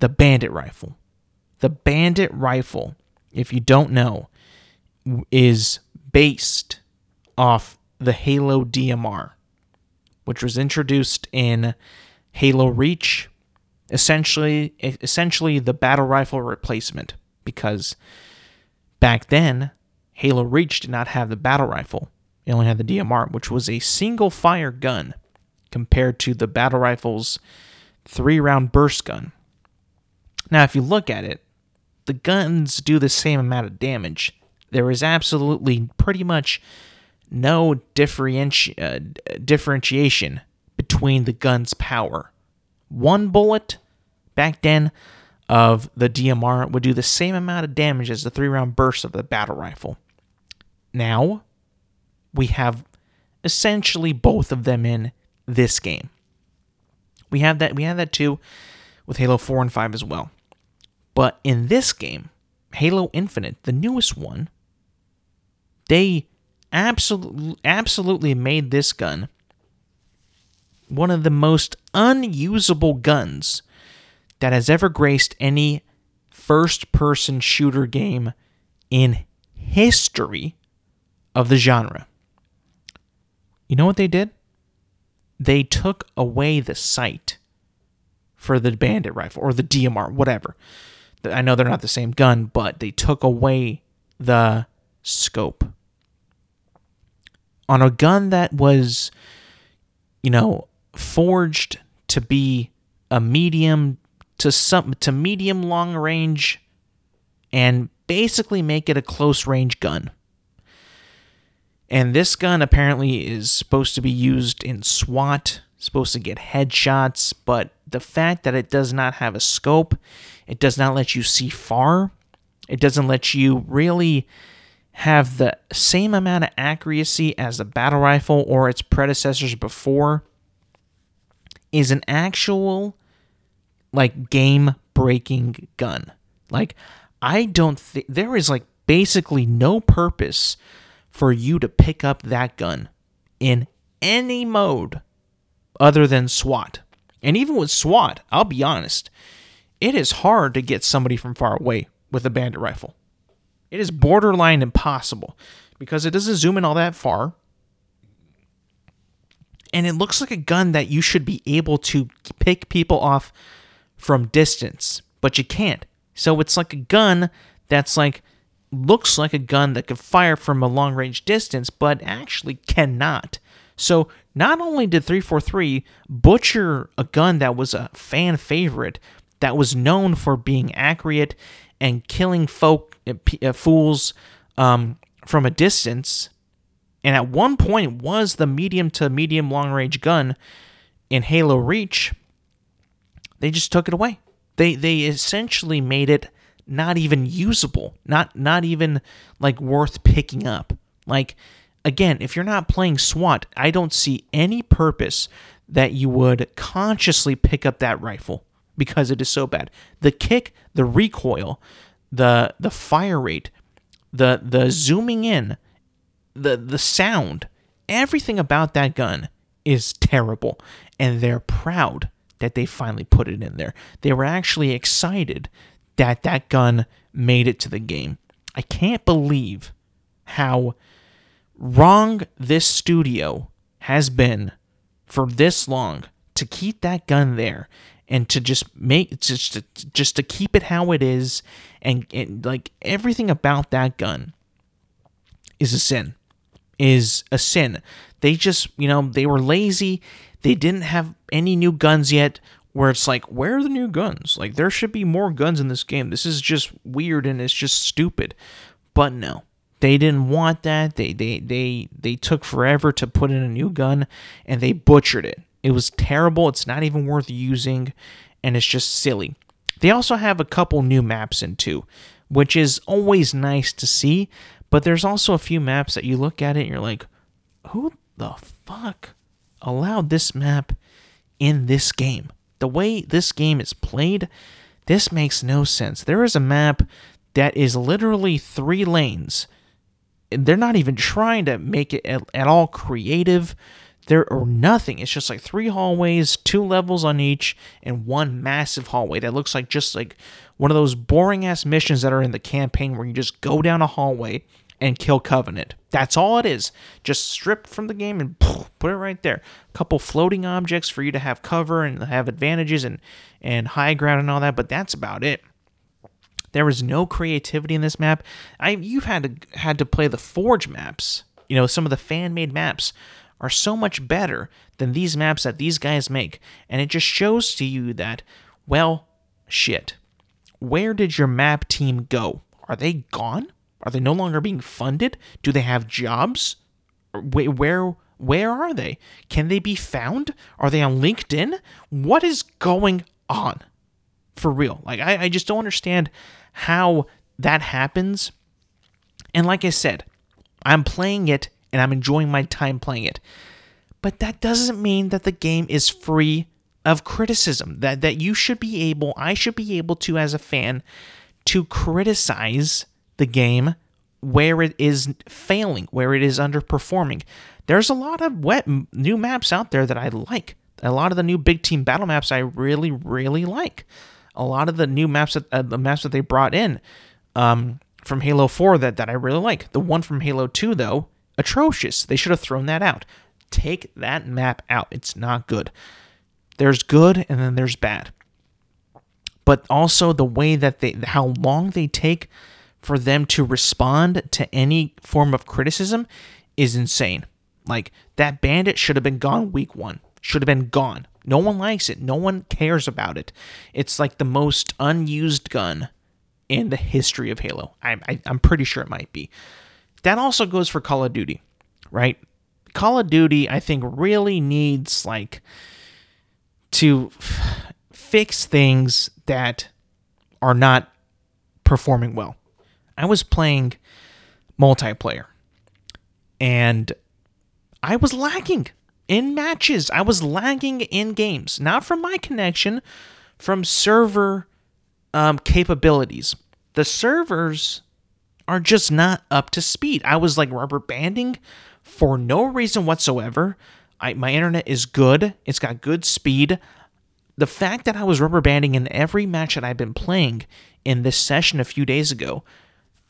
The Bandit Rifle. The Bandit Rifle if you don't know, is based off the Halo DMR, which was introduced in Halo Reach, essentially essentially the battle rifle replacement because back then Halo Reach did not have the battle rifle. It only had the DMR, which was a single fire gun compared to the battle rifle's three round burst gun. Now, if you look at it, the guns do the same amount of damage. There is absolutely pretty much no differenti- uh, differentiation between the gun's power. One bullet back then of the DMR would do the same amount of damage as the three round burst of the battle rifle. Now, we have essentially both of them in this game. We have that we have that too with Halo 4 and 5 as well. But in this game, Halo Infinite, the newest one, they absolutely absolutely made this gun one of the most unusable guns that has ever graced any first person shooter game in history of the genre. You know what they did? They took away the sight for the bandit rifle or the DMR, whatever. I know they're not the same gun, but they took away the scope. On a gun that was, you know, forged to be a medium to some to medium long range and basically make it a close range gun. And this gun apparently is supposed to be used in SWAT, supposed to get headshots, but the fact that it does not have a scope it does not let you see far. It doesn't let you really have the same amount of accuracy as the battle rifle or its predecessors before is an actual like game breaking gun. Like I don't think there is like basically no purpose for you to pick up that gun in any mode other than SWAT. And even with SWAT, I'll be honest, it is hard to get somebody from far away with a bandit rifle. It is borderline impossible because it doesn't zoom in all that far. And it looks like a gun that you should be able to pick people off from distance, but you can't. So it's like a gun that's like looks like a gun that could fire from a long range distance, but actually cannot. So not only did 343 butcher a gun that was a fan favorite, that was known for being accurate and killing folk uh, uh, fools um, from a distance, and at one point was the medium to medium long range gun in Halo Reach, they just took it away. They they essentially made it not even usable, not not even like worth picking up. Like again, if you're not playing SWAT, I don't see any purpose that you would consciously pick up that rifle because it is so bad. The kick, the recoil, the the fire rate, the the zooming in, the the sound, everything about that gun is terrible and they're proud that they finally put it in there. They were actually excited that that gun made it to the game. I can't believe how wrong this studio has been for this long to keep that gun there and to just make just to, just to keep it how it is and, and like everything about that gun is a sin is a sin. They just you know they were lazy. They didn't have any new guns yet where it's like where are the new guns? Like there should be more guns in this game. This is just weird and it's just stupid. But no they didn't want that. They they they they took forever to put in a new gun and they butchered it. It was terrible. It's not even worth using and it's just silly. They also have a couple new maps in too, which is always nice to see, but there's also a few maps that you look at it and you're like, "Who the fuck allowed this map in this game?" The way this game is played, this makes no sense. There is a map that is literally 3 lanes they're not even trying to make it at, at all creative there or nothing it's just like three hallways two levels on each and one massive hallway that looks like just like one of those boring ass missions that are in the campaign where you just go down a hallway and kill covenant that's all it is just stripped from the game and put it right there a couple floating objects for you to have cover and have advantages and and high ground and all that but that's about it there was no creativity in this map. I you've had to had to play the Forge maps. You know, some of the fan-made maps are so much better than these maps that these guys make, and it just shows to you that well, shit. Where did your map team go? Are they gone? Are they no longer being funded? Do they have jobs? Where where where are they? Can they be found? Are they on LinkedIn? What is going on? For real. Like I, I just don't understand how that happens. And like I said, I'm playing it and I'm enjoying my time playing it. But that doesn't mean that the game is free of criticism. That that you should be able, I should be able to as a fan to criticize the game where it is failing, where it is underperforming. There's a lot of wet new maps out there that I like. A lot of the new big team battle maps I really really like a lot of the new maps that uh, the maps that they brought in um, from Halo 4 that, that I really like. The one from Halo 2 though, atrocious. They should have thrown that out. Take that map out. It's not good. There's good and then there's bad. But also the way that they how long they take for them to respond to any form of criticism is insane. Like that bandit should have been gone week 1. Should have been gone. No one likes it. No one cares about it. It's like the most unused gun in the history of Halo. I, I, I'm pretty sure it might be. That also goes for Call of Duty, right? Call of Duty, I think, really needs like to f- fix things that are not performing well. I was playing multiplayer and I was lacking in matches. I was lagging in games, not from my connection, from server um, capabilities. The servers are just not up to speed. I was like rubber banding for no reason whatsoever. I, my internet is good, it's got good speed. The fact that I was rubber banding in every match that I've been playing in this session a few days ago,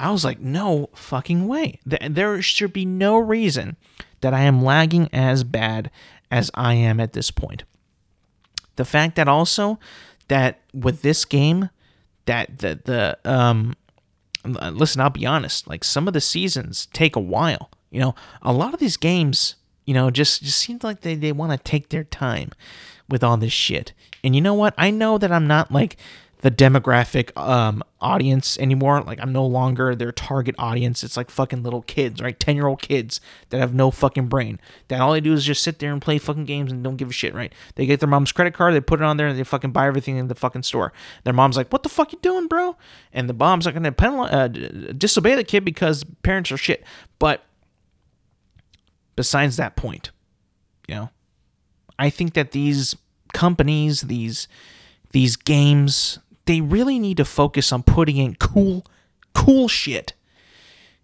I was like, no fucking way. There should be no reason that I am lagging as bad as I am at this point. The fact that also that with this game, that the the um, Uh, listen, I'll be honest, like some of the seasons take a while. You know, a lot of these games, You know, just just seems like they, they want to take their time with all this shit. And you know what? I know that I'm not like the demographic um audience anymore. Like I'm no longer their target audience. It's like fucking little kids, right? 10-year-old kids that have no fucking brain. That all they do is just sit there and play fucking games and don't give a shit, right? They get their mom's credit card, they put it on there and they fucking buy everything in the fucking store. Their mom's like, "What the fuck you doing, bro?" And the mom's not going to penalize uh, disobey the kid because parents are shit. But besides that point, you know, I think that these companies, these these games, they really need to focus on putting in cool, cool shit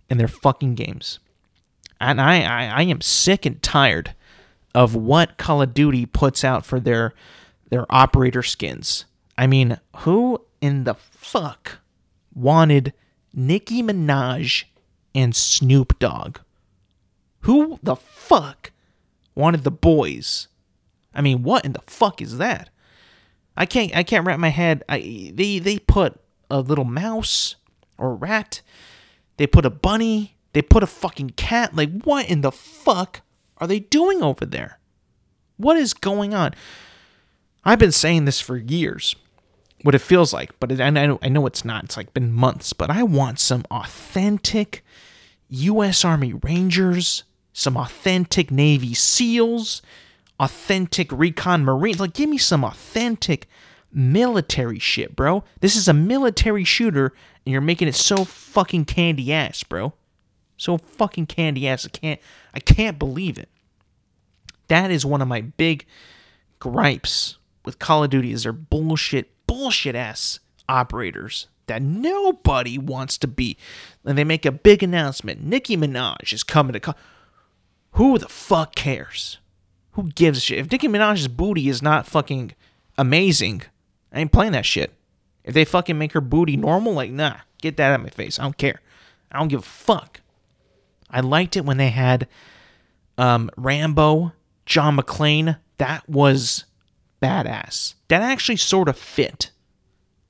in their fucking games. And I, I, I am sick and tired of what Call of Duty puts out for their their operator skins. I mean, who in the fuck wanted Nicki Minaj and Snoop Dogg? Who the fuck wanted the boys? I mean, what in the fuck is that? I can't I can't wrap my head. I they they put a little mouse or rat. They put a bunny. They put a fucking cat. Like what in the fuck are they doing over there? What is going on? I've been saying this for years. What it feels like, but it, I know I know it's not. It's like been months, but I want some authentic U.S. Army Rangers, some authentic Navy SEALs, authentic recon marines. Like, give me some authentic military shit, bro. This is a military shooter, and you're making it so fucking candy ass, bro. So fucking candy ass. I can't. I can't believe it. That is one of my big gripes with Call of Duty. Is their bullshit, bullshit ass operators that nobody wants to be. And they make a big announcement. Nicki Minaj is coming to. Call- Who the fuck cares? Who gives a shit? If Nicki Minaj's booty is not fucking amazing, I ain't playing that shit. If they fucking make her booty normal, like, nah, get that out of my face. I don't care. I don't give a fuck. I liked it when they had um, Rambo, John McClane. That was badass. That actually sort of fit.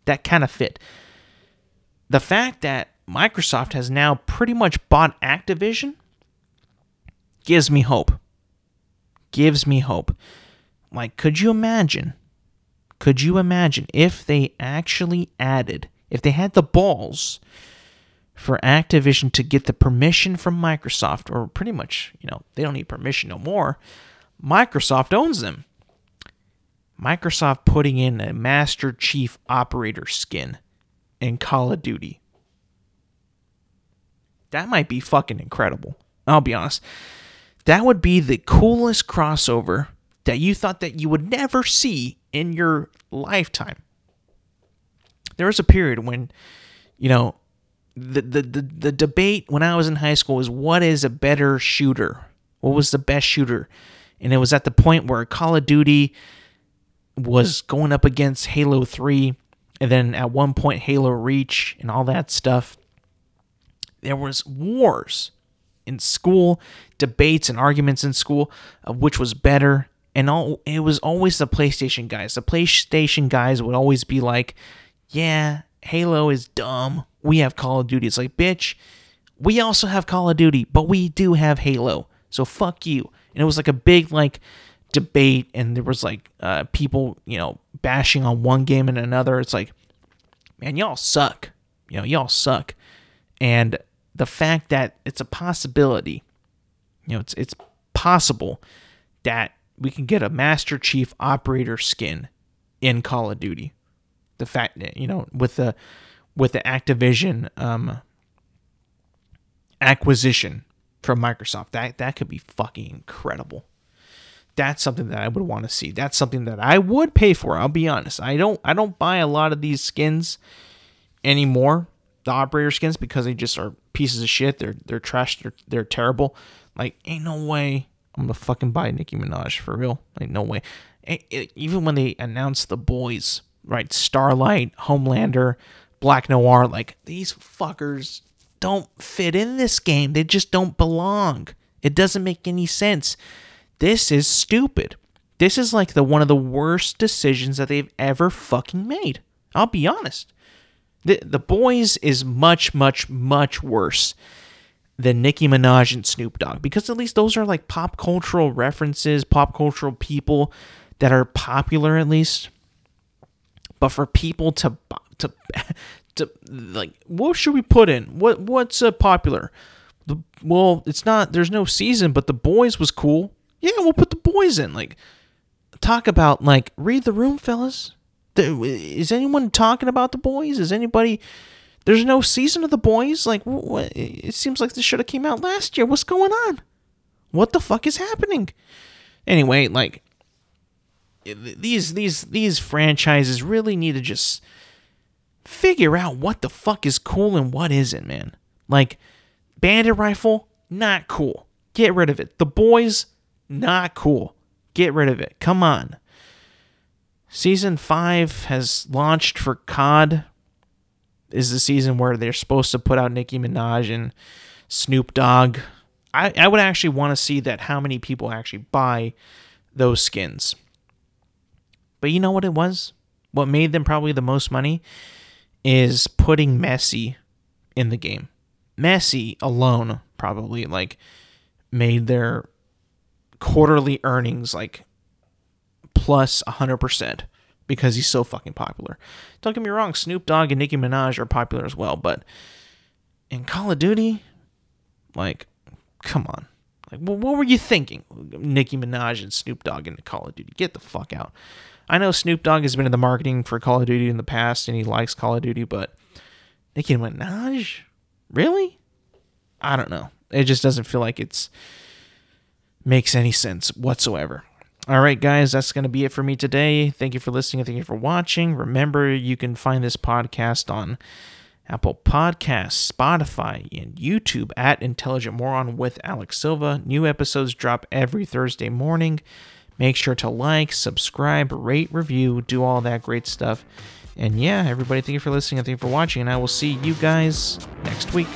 That kind of fit. The fact that Microsoft has now pretty much bought Activision gives me hope gives me hope. Like, could you imagine? Could you imagine if they actually added, if they had the balls for Activision to get the permission from Microsoft, or pretty much, you know, they don't need permission no more. Microsoft owns them. Microsoft putting in a Master Chief Operator skin in Call of Duty. That might be fucking incredible. I'll be honest. That would be the coolest crossover that you thought that you would never see in your lifetime. There was a period when, you know, the, the, the, the debate when I was in high school was what is a better shooter? What was the best shooter? And it was at the point where Call of Duty was going up against Halo 3 and then at one point Halo Reach and all that stuff. There was wars in school, debates and arguments in school of which was better. And all it was always the PlayStation guys. The PlayStation guys would always be like, "Yeah, Halo is dumb. We have Call of Duty." It's like, "Bitch, we also have Call of Duty, but we do have Halo. So fuck you." And it was like a big like debate and there was like uh, people, you know, bashing on one game and another. It's like, "Man, y'all suck." You know, y'all suck. And the fact that it's a possibility, you know, it's it's possible that we can get a Master Chief operator skin in Call of Duty. The fact that, you know, with the with the Activision um, acquisition from Microsoft, that that could be fucking incredible. That's something that I would want to see. That's something that I would pay for. I'll be honest. I don't I don't buy a lot of these skins anymore the operator skins because they just are pieces of shit. They're they're trash. They're they're terrible. Like ain't no way I'm gonna fucking buy Nicki Minaj for real. Like no way. even when they announced the boys, right? Starlight, Homelander, Black Noir, like these fuckers don't fit in this game. They just don't belong. It doesn't make any sense. This is stupid. This is like the one of the worst decisions that they've ever fucking made. I'll be honest. The the boys is much much much worse than Nicki Minaj and Snoop Dogg because at least those are like pop cultural references, pop cultural people that are popular at least. But for people to to [laughs] to like, what should we put in? What what's uh, popular? The well, it's not. There's no season, but the boys was cool. Yeah, we'll put the boys in. Like, talk about like read the room, fellas. Is anyone talking about the boys? Is anybody? There's no season of the boys. Like, what? It seems like this should have came out last year. What's going on? What the fuck is happening? Anyway, like these these these franchises really need to just figure out what the fuck is cool and what isn't, man. Like Bandit Rifle, not cool. Get rid of it. The Boys, not cool. Get rid of it. Come on. Season 5 has launched for COD. Is the season where they're supposed to put out Nicki Minaj and Snoop Dogg. I, I would actually want to see that how many people actually buy those skins. But you know what it was? What made them probably the most money is putting Messi in the game. Messi alone probably like made their quarterly earnings like plus 100% because he's so fucking popular. Don't get me wrong, Snoop Dogg and Nicki Minaj are popular as well, but in Call of Duty, like, come on. Like, what were you thinking? Nicki Minaj and Snoop Dogg in Call of Duty. Get the fuck out. I know Snoop Dogg has been in the marketing for Call of Duty in the past and he likes Call of Duty, but Nicki Minaj? Really? I don't know. It just doesn't feel like it's makes any sense whatsoever. All right, guys, that's going to be it for me today. Thank you for listening. Thank you for watching. Remember, you can find this podcast on Apple Podcasts, Spotify, and YouTube at Intelligent Moron with Alex Silva. New episodes drop every Thursday morning. Make sure to like, subscribe, rate, review, do all that great stuff. And yeah, everybody, thank you for listening and thank you for watching. And I will see you guys next week.